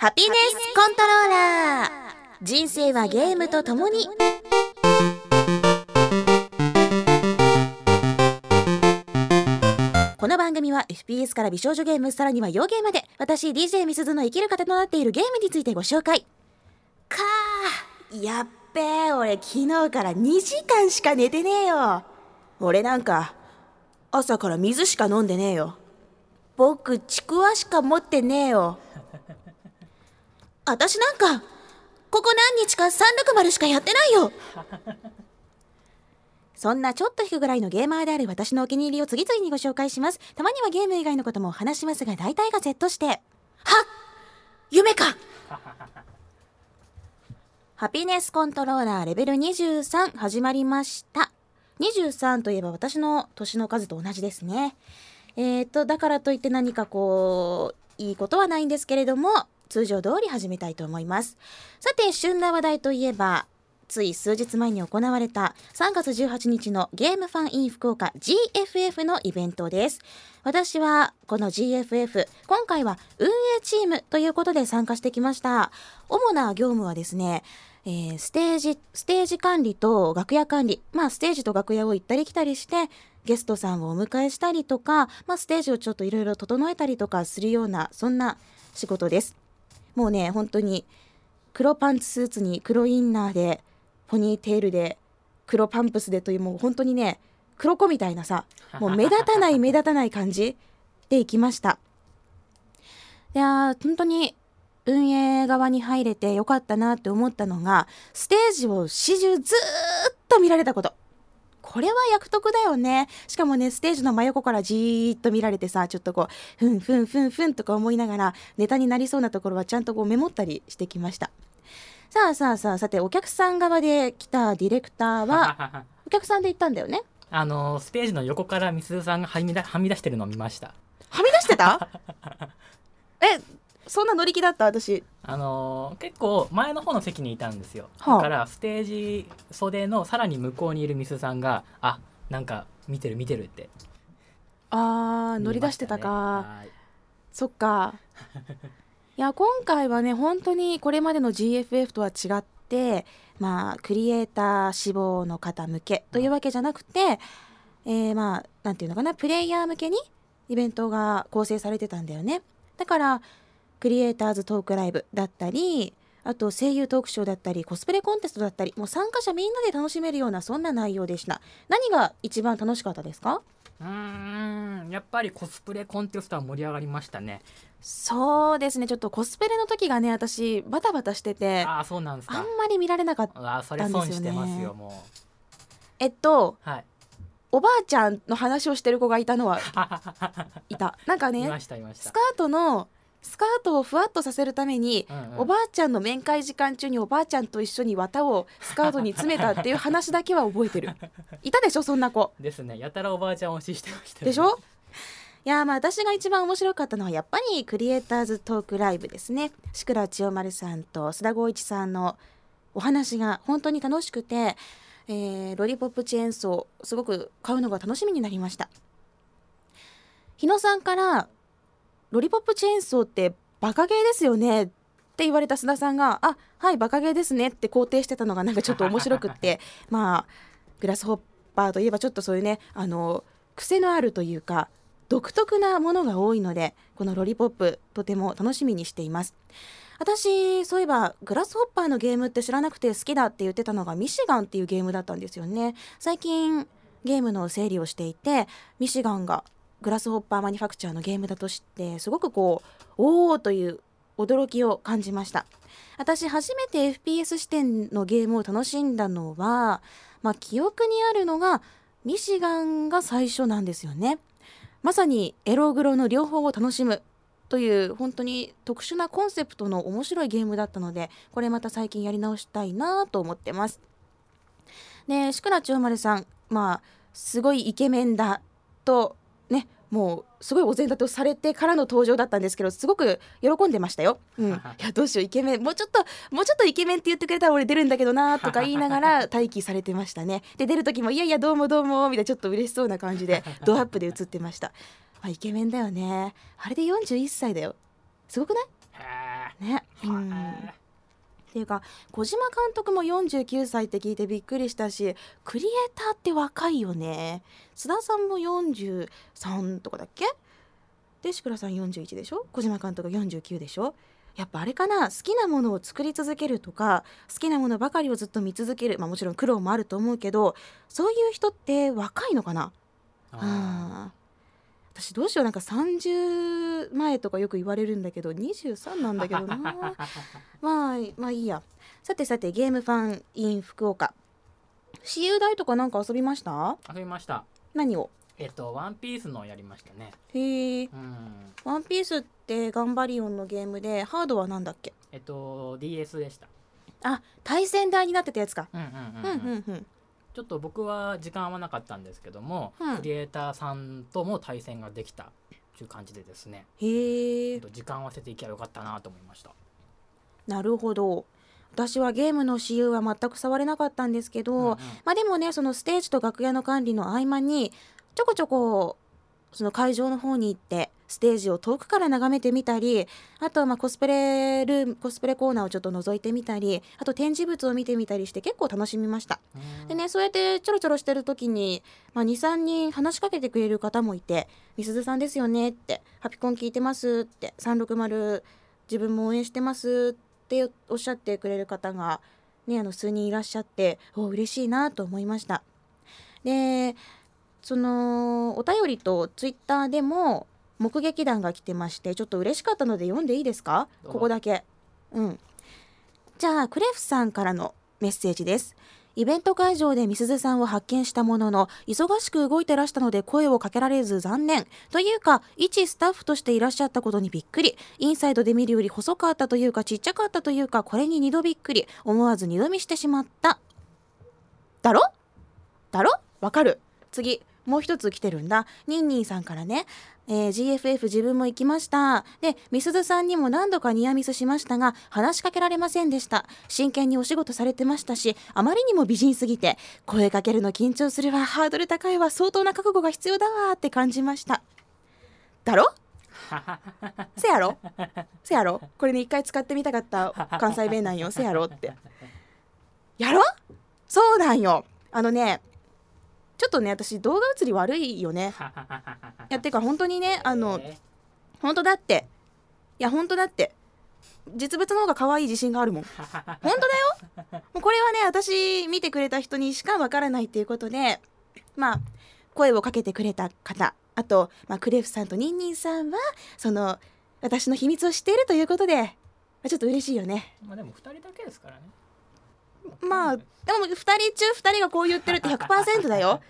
ハピネスコントローラー。人生はゲームとともに。この番組は FPS から美少女ゲームさらには洋ゲーまで私 DJ みすずの生きる糧となっているゲームについてご紹介。かーやっべえ俺昨日から2時間しか寝てねえよ。俺なんか朝から水しか飲んでねえよ。僕ちくわしか持ってねえよ。私なんかここ何日か360しかやってないよ。そんなちょっと引くぐらいのゲーマーである私のお気に入りを次々にご紹介します。たまにはゲーム以外のことも話しますが大体がセットして。はっ!夢か! ハピネスコントローラーレベル23始まりました。23といえば私の年の数と同じですね。えーとだからといって何かこういいことはないんですけれども通常通り始めたいと思います。さて旬な話題といえばつい数日前に行われた3月18日のゲームファンイン福岡 GFF のイベントです。私はこの GFF 今回は運営チームということで参加してきました。主な業務はですねえー、ステージステージ管理と楽屋管理。まあステージと楽屋を行ったり来たりしてゲストさんをお迎えしたりとか、まあ、ステージをちょっといろいろ整えたりとかするようなそんな仕事です。もうね本当に黒パンツスーツに黒インナーでポニーテールで黒パンプスでというもう本当にね黒子みたいなさ もう目立たない目立たない感じで行きました。いや本当に運営側に入れてよかったなって思ったのがステージを始終ずっと見られたことこれは役得だよね。しかもね、ステージの真横からじーっと見られてさ、ちょっとこう、ふんふんふんふんとか思いながら、ネタになりそうなところはちゃんとこうメモったりしてきました。さあさあさあ、さて、お客さん側で来たディレクターは、お客さんで行ったんだよね？あの、ステージの横からみすずさんがはみ出はみ出してるのを見ました。はみ出してた？え、そんな乗り気だった？私。あのー、結構前の方の席にいたんですよ、はあ、だからステージ袖のさらに向こうにいるミスさんがあなんか見てる見てるって。あー、乗り出してたか。そっか。いや今回はね本当にこれまでの GFF とは違ってまあクリエイター志望の方向けというわけじゃなくて、えー、まあなんていうのかなプレイヤー向けにイベントが構成されてたんだよね。だからクリエイターズトークライブだったりあと声優トークショーだったりコスプレコンテストだったりもう参加者みんなで楽しめるようなそんな内容でした。何が一番楽しかったですか？うんやっぱりコスプレコンテストは盛り上がりましたね。そうですね。ちょっとコスプレの時がね私バタバタしててあそうなんですか。あんまり見られなかったんですよね。あそれ損してますよもう。えっと、はい、おばあちゃんの話をしてる子がいたのは いた。なんかねスカートのスカートをふわっとさせるために、うんうん、おばあちゃんの面会時間中におばあちゃんと一緒に綿をスカートに詰めたっていう話だけは覚えてる。いたでしょそんな子。ですね。やたらおばあちゃん推ししてました、ね、でしょ？いやまあ私が一番面白かったのはやっぱりクリエイターズトークライブですね。志倉千代丸さんと須田剛一さんのお話が本当に楽しくて、えー、ロリポップチェーンソーすごく買うのが楽しみになりました。日野さんからロリポップチェーンソーってバカゲーですよね？って言われた須田さんが「あはいバカゲーですね」って肯定してたのがなんかちょっと面白くってまあグラスホッパーといえばちょっとそういうねあの癖のあるというか独特なものが多いのでこのロリポップとても楽しみにしています。私そういえばグラスホッパーのゲームって知らなくて好きだって言ってたのがミシガンっていうゲームだったんですよね。最近ゲームの整理をしていてミシガンがグラスホッパーマニファクチャーのゲームだとしてすごくこうおおという驚きを感じました。私初めて FPS 視点のゲームを楽しんだのは、まあ、記憶にあるのがミシガンが最初なんですよね。まさにエログロの両方を楽しむという本当に特殊なコンセプトの面白いゲームだったのでこれまた最近やり直したいなと思ってます。で志倉千代丸さんまあすごいイケメンだともうすごいお膳立てをされてからの登場だったんですけどすごく喜んでましたよ。うん、いやどうしようイケメンもうちょっともうちょっとイケメンって言ってくれたら俺出るんだけどなとか言いながら待機されてましたね。で出る時もいやいやどうもどうもみたいなちょっと嬉しそうな感じで ドアップで映ってました。まあ、イケメンだよね。あれで41歳だよ。すごくない？ね。うんっていうか小島監督も49歳って聞いてびっくりしたしクリエイターって若いよね。須田さんも43とかだっけ？で志倉さん41でしょ？小島監督49でしょ？やっぱあれかな？好きなものを作り続けるとか好きなものばかりをずっと見続ける。まあもちろん苦労もあると思うけどそういう人って若いのかな？あ私どうしようなんか30前とかよく言われるんだけど23なんだけどな。まあまあいいや。さてさてゲームファン in 福岡。私有大とかなんか遊びました？遊びました。何を？えっとワンピースのやりましたね。へえ。うん。ワンピースってガンバリオンのゲームでハードはなんだっけ？えっと DS でした。あ対戦台になってたやつか。うんうんううんん、うんうんうんちょっと僕は時間合わなかったんですけども、うん。クリエイターさんとも対戦ができたという感じでですね。へえ。時間合わせていけばよかったなと思いました。なるほど。私はゲームの私有は全く触れなかったんですけど、うんうん。まあでもねそのステージと楽屋の管理の合間にちょこちょこその会場の方に行ってステージを遠くから眺めてみたりあとまあコスプレルームコスプレコーナーをちょっと覗いてみたりあと展示物を見てみたりして結構楽しみましたうんでねそうやってちょろちょろしてる時に、まあ、23人話しかけてくれる方もいて「みすずさんですよね」って「ハピコン聞いてます」って「360自分も応援してます」っておっしゃってくれる方が、ね、あの数人いらっしゃってお嬉しいなと思いました。でそのお便りとツイッターでも目撃談が来てましてちょっと嬉しかったので読んでいいですか？ここだけ。うん。じゃあクレフさんからのメッセージです。イベント会場でみすずさんを発見したものの忙しく動いてらしたので声をかけられず残念。というか一スタッフとしていらっしゃったことにびっくり。インサイドで見るより細かったというかちっちゃかったというかこれに二度びっくり。思わず二度見してしまった。だろ？だろ？わかる。次もう一つ来てるんだ。ニンニンさんからね、えー GFF 自分も行きました。でみすずさんにも何度かニアミスしましたが話しかけられませんでした。真剣にお仕事されてましたしあまりにも美人すぎて声かけるの緊張するわ。ハードル高いわ。相当な覚悟が必要だわって感じました。だろ？せやろ？せやろ？これね一回使ってみたかった関西弁なんよ。せやろって。やろ？そうなんよ。あのねちょっとね私動画映り悪いよね。いやってか本当にねあのえ本当だって。いや本当だって。実物の方が可愛い自信があるもん。本当だよ。もうこれはね私見てくれた人にしかわからないっていうことでまあ声をかけてくれた方。あと、まあ、クレフさんとニンニンさんはその私の秘密を知っているということでまあちょっと嬉しいよね。まあでも2人だけですからねまあでも2人中2人がこう言ってるって100%だよ。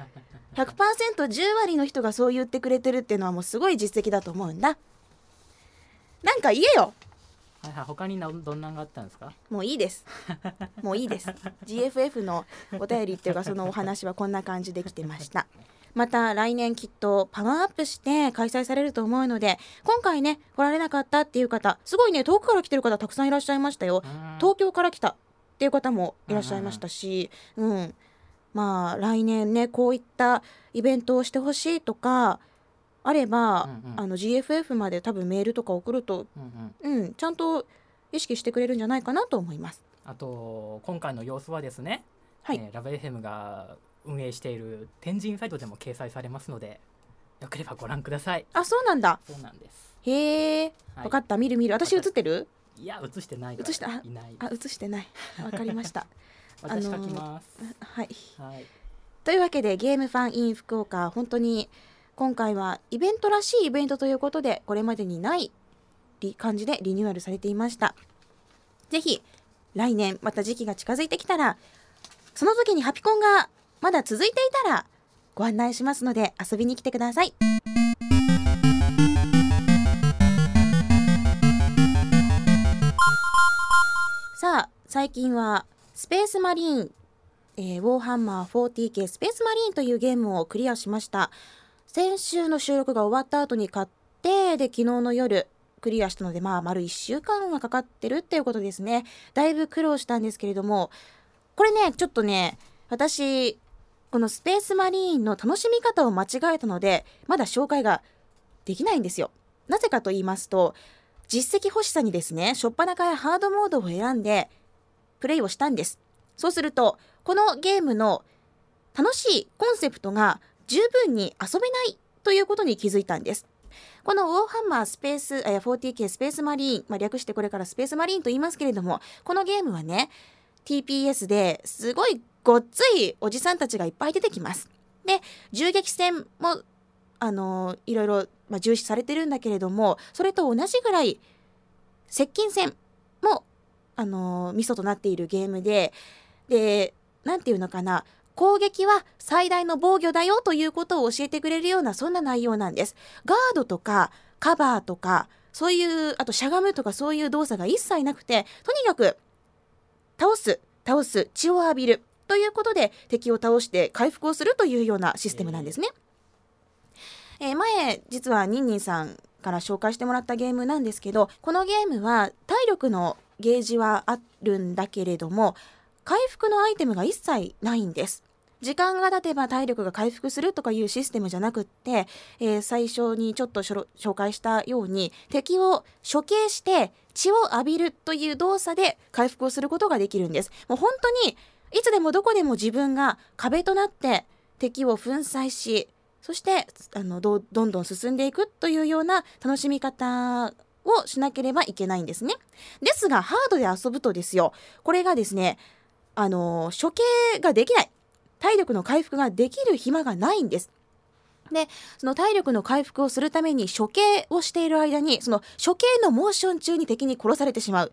100%10 割の人がそう言ってくれてるっていうのはもうすごい実績だと思うんだ。なんか言えよ。はいはい他になどんなんがあったんですか？もういいです。もういいです。GFF のお便りっていうかそのお話はこんな感じで来てました。また来年きっとパワーアップして開催されると思うので今回ね来られなかったっていう方すごいね遠くから来てる方たくさんいらっしゃいましたよ。東京から来たっていう方もいらっしゃいましたし、うん、まあ来年ねこういったイベントをしてほしいとかあれば、うんうん。あの GFF まで多分メールとか送ると、うんうん。うん、ちゃんと意識してくれるんじゃないかなと思います。あと今回の様子はですね、はい。えーラブ FM が運営している天神サイトでも掲載されますのでよければご覧ください。あそうなんだ。そうなんです、へえ、はい。分かった。見る見る。私映ってる？いや映してない映してあいない。あ映してない。分かりました。私あのー書きます、はい。はい。というわけでゲームファン in 福岡本当に今回はイベントらしいイベントということでこれまでにないリ感じでリニューアルされていました。ぜひ来年また時期が近づいてきたらその時にハピコンがまだ続いていたらご案内しますので遊びに来てくださいさあ最近はスペースマリーンえーウォーハンマー 40K スペースマリーンというゲームをクリアしました。先週の収録が終わった後に買ってで昨日の夜クリアしたのでまあ丸1週間はかかってるっていうことですね。だいぶ苦労したんですけれどもこれねちょっとね私このスペースマリーンの楽しみ方を間違えたのでまだ紹介ができないんですよ。なぜかと言いますと実績欲しさにですね初っ端からハードモードを選んでプレイをしたんですそうするとこのゲームの楽しいコンセプトが十分に遊べないということに気づいたんですこのウォーハンマースペース、え 40K スペースマリーン、まあ、略してこれからスペースマリーンと言いますけれども、このゲームはね、TPS ですごいごっついおじさんたちがいっぱい出てきます。で、銃撃戦も、あのいろいろ、まあ、重視されてるんだけれども、それと同じぐらい、接近戦も、あのミソとなっているゲームで、で、なんていうのかな、攻撃は最大の防御だよということを教えてくれるようなそんな内容なんです。ガードとかカバーとかそういうあとしゃがむとかそういう動作が一切なくてとにかく倒す倒す血を浴びるということで敵を倒して回復をするというようなシステムなんですね。えー、え前実はニンニンさんから紹介してもらったゲームなんですけどこのゲームは体力のゲージはあるんだけれども回復のアイテムが一切ないんです。時間が経てば体力が回復するとかいうシステムじゃなくって、えー、最初にちょっと紹介したように敵を処刑して血を浴びるという動作で回復をすることができるんです。もう本当にいつでもどこでも自分が壁となって敵を粉砕しそしてあのどんどん進んでいくというような楽しみ方をしなければいけないんですね。ですがハードで遊ぶとですよこれがですねあの処刑ができない体力の回復ができる暇がないんです。でその体力の回復をするために処刑をしている間にその処刑のモーション中に敵に殺されてしまう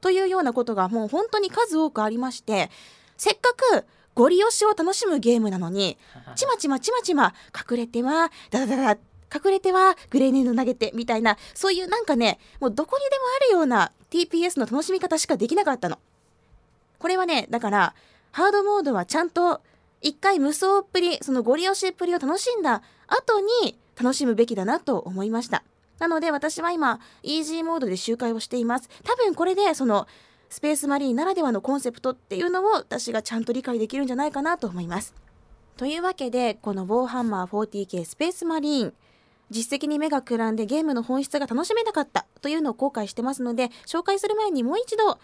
というようなことがもう本当に数多くありましてせっかくゴリ押しを楽しむゲームなのにちまちまちまちま隠れてはダダダダ隠れてはグレネード投げてみたいなそういうなんかねもうどこにでもあるような TPS の楽しみ方しかできなかったの。これはねだからハードモードはちゃんと一回無双っぷりそのゴリ押しっぷりを楽しんだ後に楽しむべきだなと思いました。なので私は今イージーモードで周回をしています。多分これでそのスペースマリーならではのコンセプトっていうのを私がちゃんと理解できるんじゃないかなと思いますというわけでこのウォーハンマー 40K スペースマリーン実績に目がくらんでゲームの本質が楽しめなかったというのを後悔してますので紹介する前にもう一度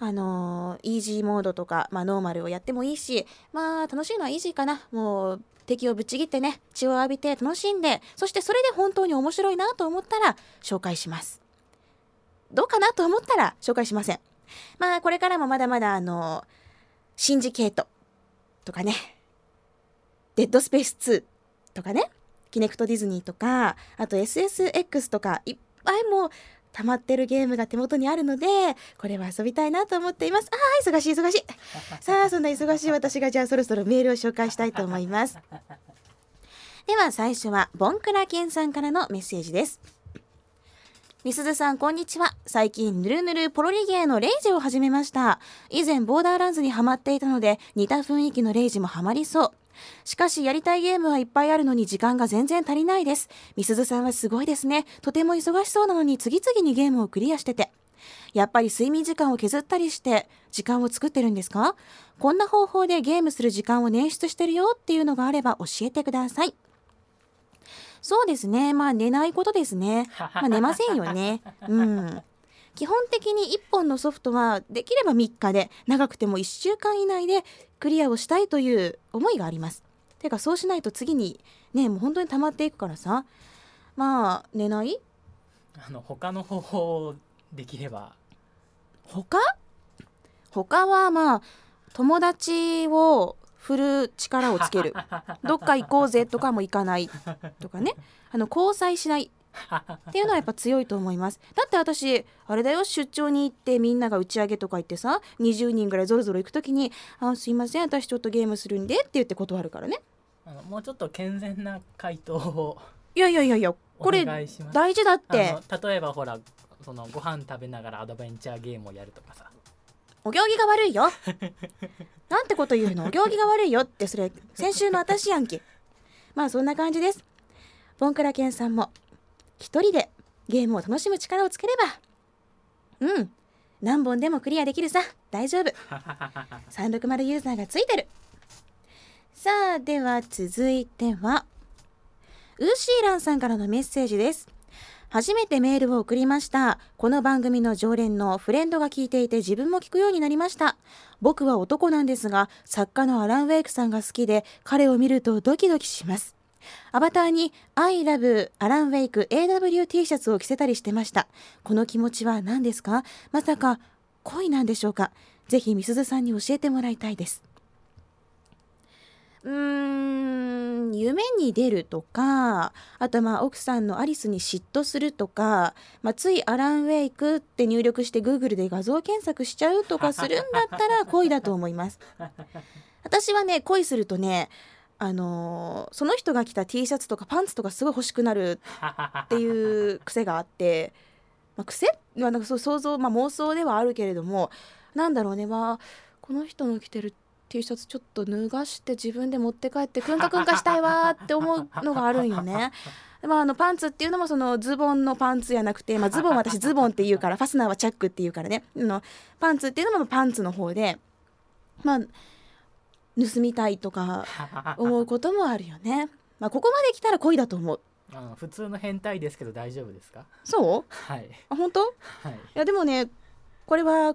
あのー、イージーモードとか、まあ、ノーマルをやってもいいし、まあ、楽しいのはイージーかな。もう、敵をぶっち切ってね、血を浴びて楽しんで、そしてそれで本当に面白いなと思ったら、紹介します。どうかなと思ったら、紹介しません。まあ、これからもまだまだ、あの、シンジケートとかね、デッドスペース2とかね、キネクトディズニーとか、あと SSX とか、いっぱいもう、溜まってるゲームが手元にあるのでこれは遊びたいなと思っています。あー忙しい忙しい。さあそんな忙しい私がじゃあそろそろメールを紹介したいと思います。では最初はボンクラケンさんからのメッセージです。みすずさんこんにちは最近ぬるぬるポロリゲーのレイジを始めました以前ボーダーランズにハマっていたので似た雰囲気のレイジもハマりそうしかしやりたいゲームはいっぱいあるのに時間が全然足りないです。みすずさんはすごいですね。とても忙しそうなのに次々にゲームをクリアしてて。やっぱり睡眠時間を削ったりして時間を作ってるんですか？こんな方法でゲームする時間を捻出してるよっていうのがあれば教えてください。そうですね。まあ寝ないことですね。まあ寝ませんよね。うん。基本的に1本のソフトはできれば3日で長くても1週間以内でクリアをしたいという思いがあります。てかそうしないと次にねもう本当に溜まっていくからさまあ寝ない？あの他の方法できれば他？他はまあ友達を振る力をつける。どっか行こうぜとかも行かない。とかね。あの交際しない。っていうのはやっぱ強いと思います。だって私あれだよ。出張に行ってみんなが打ち上げとか行ってさ20人ぐらいぞろぞろ行く時に「あすいません。私ちょっとゲームするんで」って言って断るからね。もうちょっと健全な回答をいやいやいやいやこれ大事だって。例えばほらそのご飯食べながらアドベンチャーゲームをやるとかさお行儀が悪いよ。なんてこと言うの？お行儀が悪いよってそれ先週の私やんけ。まあそんな感じです。ボンクラケンさんも一人でゲームを楽しむ力をつければ。うん。何本でもクリアできるさ。大丈夫。360ユーザーがついてる。さあでは続いてはウーシーランさんからのメッセージです初めてメールを送りました。この番組の常連のフレンドが聞いていて自分も聞くようになりました。僕は男なんですが作家のアラン・ウェイクさんが好きで彼を見るとドキドキします。アバターに I love アラン・ウェイク AWT シャツを着せたりしてました。この気持ちは何ですか？まさか恋なんでしょうか？ぜひみすずさんに教えてもらいたいです。うーん夢に出るとかあとまあ奥さんのアリスに嫉妬するとか、まあ、ついアラン・ウェイクって入力して Google で画像検索しちゃうとかするんだったら恋だと思います。私はね恋するとねあのーその人が着た T シャツとかパンツとかすごい欲しくなるっていう癖があって、まあ、癖、まあ、なんかそう想像、まあ、妄想ではあるけれどもなんだろうねまあこの人の着てる T シャツちょっと脱がして自分で持って帰ってくんかくんかしたいわーって思うのがあるんよね。まあ、あのパンツっていうのもそのズボンのパンツじゃなくて、まあ、ズボンは私ズボンって言うからファスナーはチャックって言うからねあのパンツっていうのもパンツの方でまあ盗みたいとか 思うこともあるよね。まあ、ここまで来たら恋だと思う。あの普通の変態ですけど大丈夫ですか？そう？はいあ本当？いはいやでもねこれは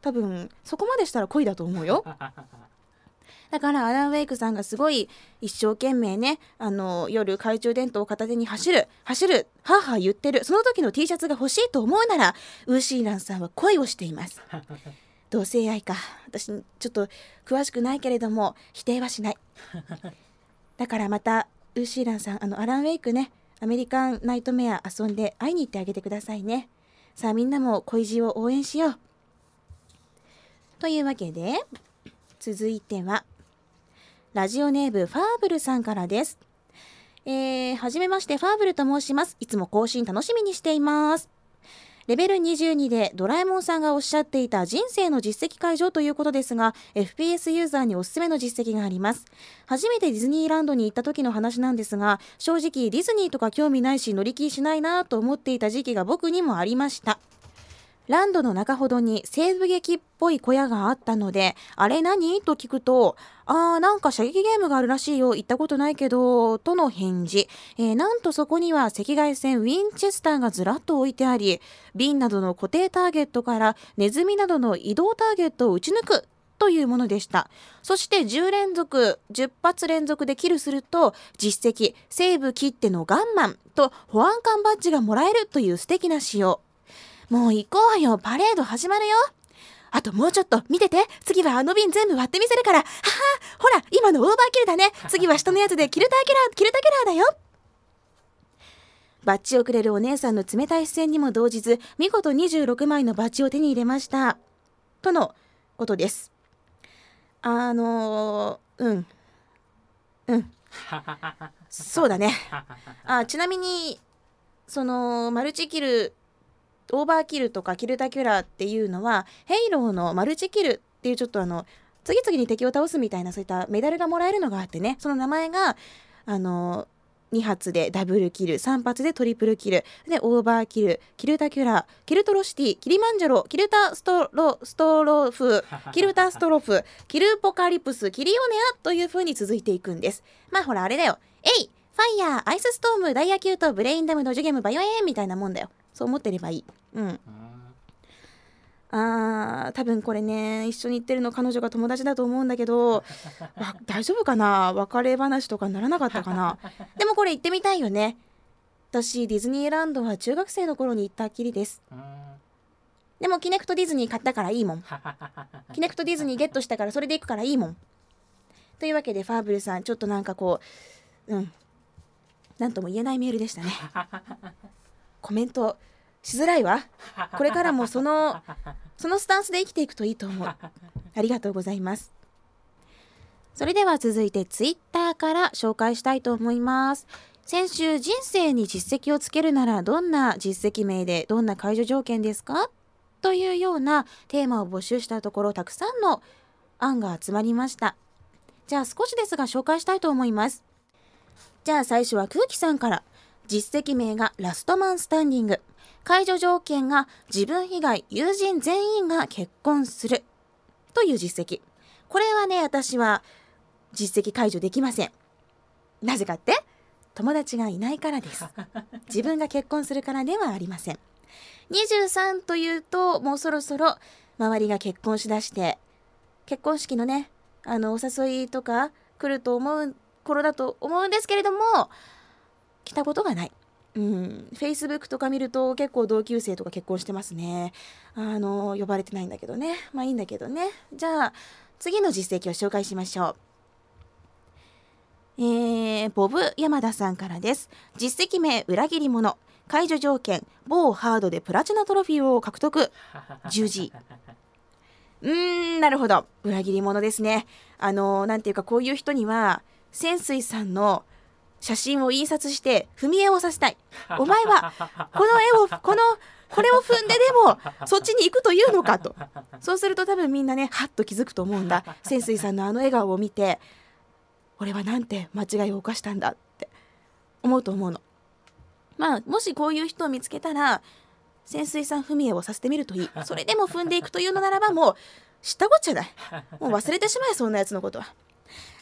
多分そこまでしたら恋だと思うよ。だからアラン・ウェイクさんがすごい一生懸命ねあの夜懐中電灯を片手に走る走るはあはあ言ってるその時の T シャツが欲しいと思うならウーシーランさんは恋をしています。同性愛か。私ちょっと詳しくないけれども否定はしない。だからまたウーシーランさんあのアラン・ウェイクねアメリカンナイトメア遊んで会いに行ってあげてくださいね。さあみんなも恋路を応援しようというわけで続いてはラジオネームファーブルさんからです。えー、はじめまして、ファーブルと申します。いつも更新楽しみにしています。レベル22でドラえもんさんがおっしゃっていた人生の実績解除ということですが、FPS ユーザーにおすすめの実績があります。初めてディズニーランドに行った時の話なんですが、正直ディズニーとか興味ないし乗り気しないなと思っていた時期が僕にもありました。ランドの中ほどに西部劇っぽい小屋があったので、あれ何？と聞くと、あーなんか射撃ゲームがあるらしいよ、行ったことないけど、との返事。えーなんとそこには赤外線ウィンチェスターがずらっと置いてあり、瓶などの固定ターゲットからネズミなどの移動ターゲットを撃ち抜く。というものでした。そして10連続、10発連続でキルすると、実績、西部切ってのガンマンと保安官バッジがもらえるという素敵な仕様。もう行こうよ、パレード始まるよ。あともうちょっと見てて。次はあの瓶全部割ってみせるから。ははほら、今のオーバーキルだね。次は人のやつでキルターキラー、キルタキラーだよ。バッジをくれるお姉さんの冷たい視線にも動じず、見事26枚のバッジを手に入れました。とのことです。あのー、うん。うん。そうだね。あちなみに、その、 multikill overkill とか killtacular っていうのは Halo の multikill っていうちょっとあの次々に敵を倒すみたいなそういったメダルがもらえるのがあってねその名前があの2発で double kill 3発で triple kill。で overkill killtacular killtrocity killimanjaro killtastrostrophe killtastrophe killpocalypse killionaire という風に続いていくんです。まあほらあれだよ。えいファイヤーアイスストームダイヤキュートブレインダムドジュゲムばよえーんみたいなもんだよそう思ってればいい。うん。あー。多分これね一緒に行ってるの彼女が友達だと思うんだけど わ大丈夫かな？別れ話とかにならなかったかな？でもこれ行ってみたいよね。私ディズニーランドは中学生の頃に行ったっきりです。でも Kinect ディズニー買ったからいいもん。Kinect ディズニーゲットしたからそれで行くからいいもん。というわけでファーブルさんちょっとなんかこううん。なんとも言えないメールでしたねコメントしづらいわ。これからもその そのスタンスで生きていくといいと思う。ありがとうございます。それでは続いてツイッターから紹介したいと思います。先週人生に実績をつけるならどんな実績名でどんな解除条件ですか？というようなテーマを募集したところたくさんの案が集まりました。じゃあ少しですが紹介したいと思います。じゃあ最初は空気さんから実績名がラストマンスタンディング。解除条件が自分以外友人全員が結婚する。という実績。これはね私は実績解除できません。なぜかって友達がいないからです。自分が結婚するからではありません。23というともうそろそろ周りが結婚しだして結婚式のねあのお誘いとか来ると思う頃だと思うんですけれども来たことがないうん、Facebook とか見ると結構同級生とか結婚してますね。あの、呼ばれてないんだけどね。まあいいんだけどね。じゃあ、次の実績を紹介しましょう。えー、ボブ山田さんからです。実績名、裏切り者。解除条件、某ハードでプラチナトロフィーを獲得。十字。うーん、なるほど。裏切り者ですね。あの、なんていうかこういう人には、潜水さんの写真を印刷して踏み絵をさせたい。お前は、この絵を、この、これを踏んででも、そっちに行くというのかと。そうすると多分みんなね、はっと気づくと思うんだ。潜水さんのあの笑顔を見て、俺はなんて間違いを犯したんだって思うと思うの。まあ、もしこういう人を見つけたら、潜水さん踏み絵をさせてみるといい。それでも踏んでいくというのならば、もう、知ったこっちゃない。もう忘れてしまえ、そんなやつのことは。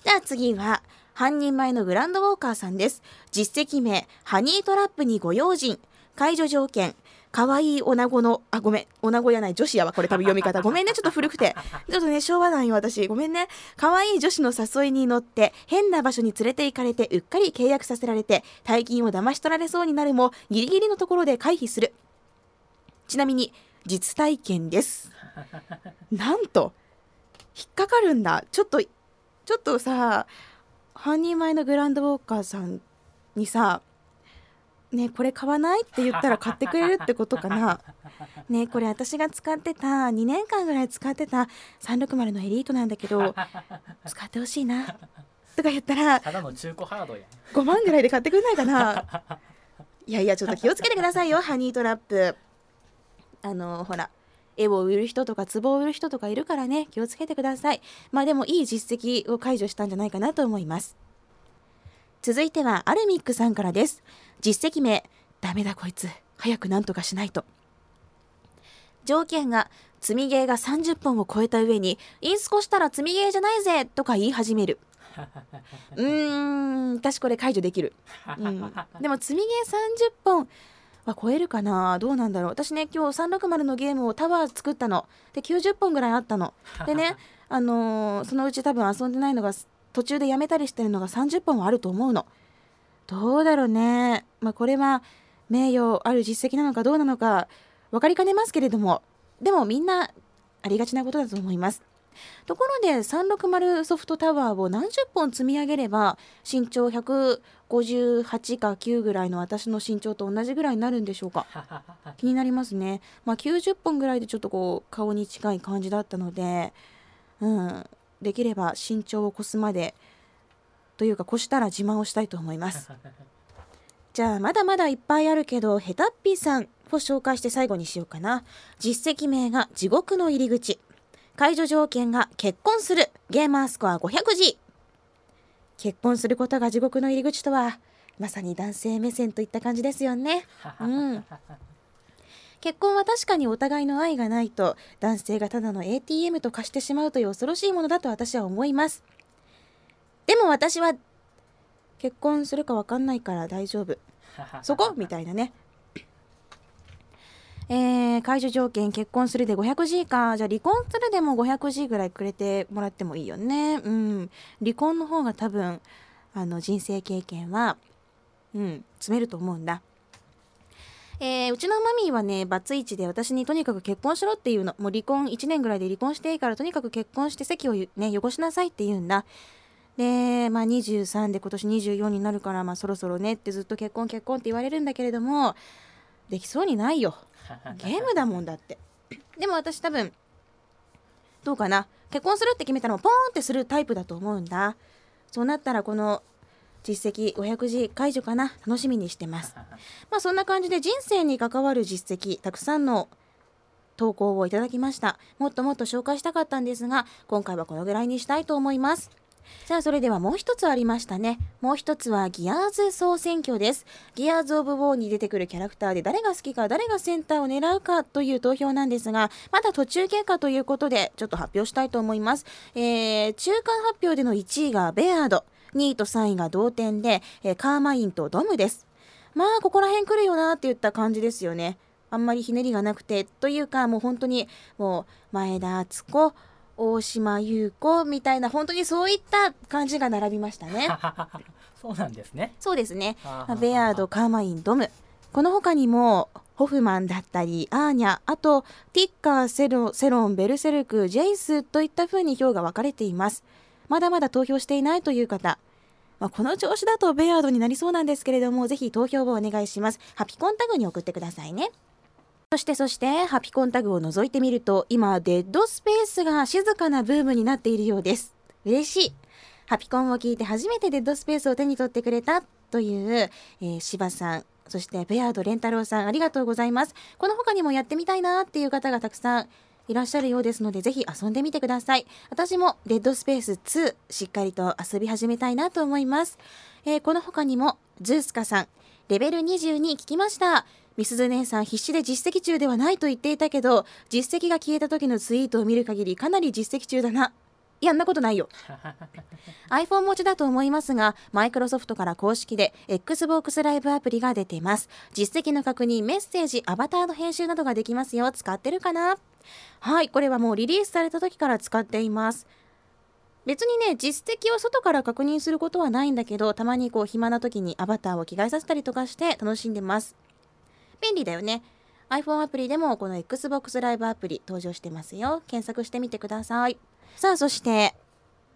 じゃあ次は、半人前のグランドウォーカーさんです。実績名、ハニートラップにご用心。解除条件、可愛い女子の、あ、ごめん、女子やない、女子やわ、これ多分読み方。ごめんね、ちょっと古くて。ちょっとね、昭和なんよ、私。ごめんね。可愛い女子の誘いに乗って、変な場所に連れて行かれて、うっかり契約させられて、大金を騙し取られそうになるも、ギリギリのところで回避する。ちなみに、実体験です。なんと、引っかかるんだ。ちょっと、ちょっとさ、半人前のグランドウォーカーさんにさ、ねこれ買わない？って言ったら買ってくれるってことかな？ねこれ私が使ってた2年間ぐらい使ってた360のエリートなんだけど使ってほしいなとか言ったらただの中古ハードや。5万ぐらいで買ってくれないかな？いやいやちょっと気をつけてくださいよハニートラップ。あのほら絵を売る人とか壺を売る人とかいるからね気をつけてください。まあでもいい実績を解除したんじゃないかなと思います。続いてはアルミックさんからです。実績名ダメだこいつ。早く何とかしないと。条件が積みゲーが30本を超えた上にインスコしたら積みゲーじゃないぜとか言い始める。うーん私これ解除できる、うん、でも積みゲー30本は超えるかな？どうなんだろう？私ね今日360のゲームをタワー作ったの。で90本ぐらいあったの。でね あのー、そのうち多分遊んでないのが途中でやめたりしてるのが30本はあると思うの。どうだろうね。まあ、これは名誉ある実績なのかどうなのか分かりかねますけれども、でもみんなありがちなことだと思います。ところで360ソフトタワーを何十本積み上げれば身長158か9ぐらいの私の身長と同じぐらいになるんでしょうか？気になりますね。まあ、90本ぐらいでちょっとこう顔に近い感じだったので、うん、できれば身長を越すまでというか越したら自慢をしたいと思います。じゃあまだまだいっぱいあるけどヘタッピーさんを紹介して最後にしようかな。実績名が地獄の入り口解除条件が結婚するゲーマースコア 500G 結婚することが地獄の入り口とはまさに男性目線といった感じですよね。うん。結婚は確かにお互いの愛がないと男性がただの ATM と化してしまうという恐ろしいものだと私は思います。でも私は結婚するか分かんないから大丈夫。そこ？みたいなねえー、解除条件結婚するで 500G かじゃあ離婚するでも 500G ぐらいくれてもらってもいいよね。うん。離婚の方が多分あの人生経験はうん積めると思うんだ。えー、うちのマミーはねバツイチで私にとにかく結婚しろっていうの。もう離婚1年ぐらいで離婚していいからとにかく結婚して席をね汚しなさいって言うんだ。で、まあ、23で今年24になるから、まあ、そろそろねってずっと結婚結婚って言われるんだけれどもできそうにないよ。ゲームだもんだって。でも私多分どうかな。結婚するって決めたらポーンってするタイプだと思うんだ。そうなったらこの実績500字解除かな。楽しみにしてます。まあそんな感じで人生に関わる実績たくさんの投稿をいただきました。もっともっと紹介したかったんですが今回はこのぐらいにしたいと思いますさあそれではもう一つありましたね。もう一つはギアーズ総選挙です。ギアーズ・オブ・ウォーに出てくるキャラクターで誰が好きか誰がセンターを狙うかという投票なんですがまだ途中経過ということでちょっと発表したいと思います、えー、中間発表での1位がベアード。2位と3位が同点で、えー、カーマインとドムです。まあここら辺来るよなって言った感じですよね。あんまりひねりがなくて。というかもう本当にもう前田敦子大島優子みたいな本当にそういった感じが並びましたね。そうなんですね。そうですね。ベアードカーマインドムこの他にもホフマンだったりアーニャあとティッカーセロセロンベルセルクジェイスといった風に票が分かれています。まだまだ投票していないという方まあ、この調子だとベアードになりそうなんですけれどもぜひ投票をお願いします。ハピコンタグに送ってくださいねそしてそしてハピコンタグを覗いてみると今デッドスペースが静かなブームになっているようです。嬉しい。ハピコンを聞いて初めてデッドスペースを手に取ってくれたという、えー、柴さんそしてベアードレンタロウさんありがとうございます。この他にもやってみたいなっていう方がたくさんいらっしゃるようですのでぜひ遊んでみてください。私もデッドスペース2しっかりと遊び始めたいなと思います、えー、この他にもズースカさんレベル22聞きました。みすず姉さん必死で実績中ではないと言っていたけど実績が消えた時のツイートを見る限りかなり実績中だな。やんなことないよ。iPhone 持ちだと思いますがマイクロソフトから公式で XBOX ライブアプリが出ています。実績の確認メッセージアバターの編集などができますよ。使ってるかな？はいこれはもうリリースされた時から使っています。別にね実績を外から確認することはないんだけどたまにこう暇な時にアバターを着替えさせたりとかして楽しんでます便利だよね。iPhone アプリでもこの Xbox ライブアプリ登場してますよ。検索してみてください。さあそして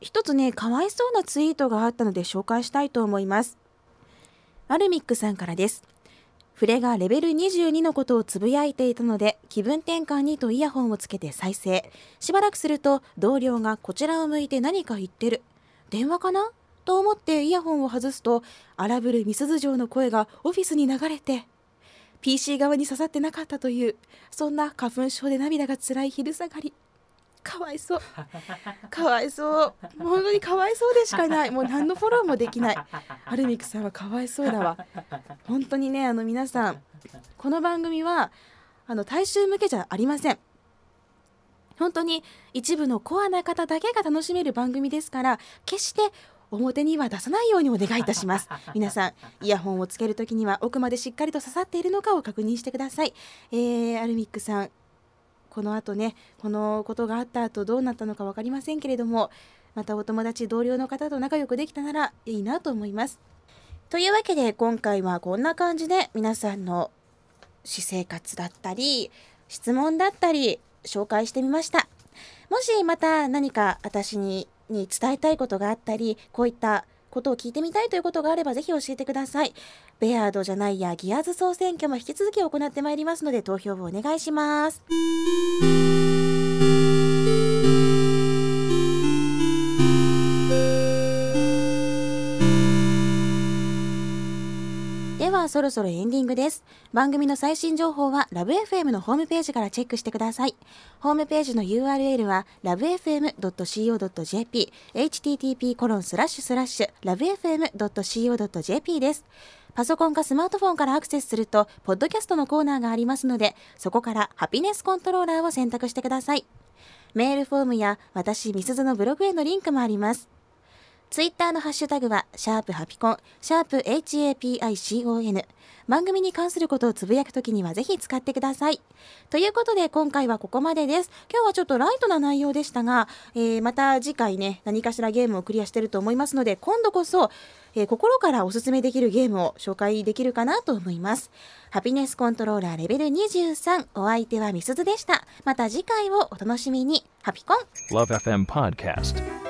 一つねかわいそうなツイートがあったので紹介したいと思います。アルミックさんからです。フレがレベル22のことをつぶやいていたので気分転換にとイヤホンをつけて再生。しばらくすると同僚がこちらを向いて何か言ってる。電話かな？と思ってイヤホンを外すと荒ぶるみすゞ城の声がオフィスに流れて PC 側に刺さってなかったというそんな花粉症で涙がつらい昼下がり。かわいそう。かわいそう。本当にかわいそうでしかない。もう何のフォローもできない。アルミクさんはかわいそうだわ。本当にねあの皆さんこの番組はあの大衆向けじゃありません。本当に一部のコアな方だけが楽しめる番組ですから決して表には出さないようにお願いいたします。皆さんイヤホンをつけるときには奥までしっかりと刺さっているのかを確認してください、えー、アルミックさんこの後ねこのことがあった後どうなったのか分かりませんけれどもまたお友達同僚の方と仲良くできたならいいなと思います。というわけで今回はこんな感じで皆さんの私生活だったり質問だったり紹介してみました。もしまた何か私にに伝えたいことがあったりこういったことを聞いてみたいということがあればぜひ教えてください。ベアードじゃないやギアーズ総選挙も引き続き行ってまいりますので投票をお願いします。そろそろエンディングです。番組の最新情報はラブ f m のホームページからチェックしてください。ホームページの URL は lovefm.co.jp http コロンスラッシュスラッシュ lovefm.co.jp です。パソコンかスマートフォンからアクセスすると、ポッドキャストのコーナーがありますので、そこからハピネスコントローラーを選択してください。メールフォームや私、みすずのブログへのリンクもあります。ツイッターのハッシュタグは、シャープハピコン、シャープ HAPICON。番組に関することをつぶやくときにはぜひ使ってください。ということで今回はここまでです。今日はちょっとライトな内容でしたが、えー、また次回ね、何かしらゲームをクリアしてると思いますので、今度こそ、えー、心からおすすめできるゲームを紹介できるかなと思います。ハピネスコントローラーレベル23、お相手はみすずでした。また次回をお楽しみに。ハピコン LoveFM Podcast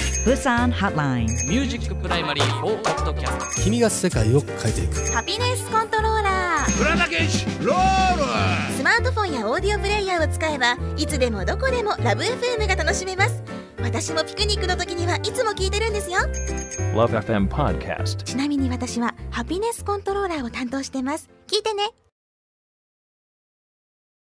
ブサンホットラインミュージックプライマリー4ポッドキャスト君が世界を変えていく。ハピネスコントローラーロール。スマートフォンやオーディオプレイヤーを使えばいつでもどこでもラブ FM が楽しめます。私もピクニックの時にはいつも聞いてるんですよ。LoveFM Podcast. ちなみに私はハピネスコントローラーを担当してます。聞いてね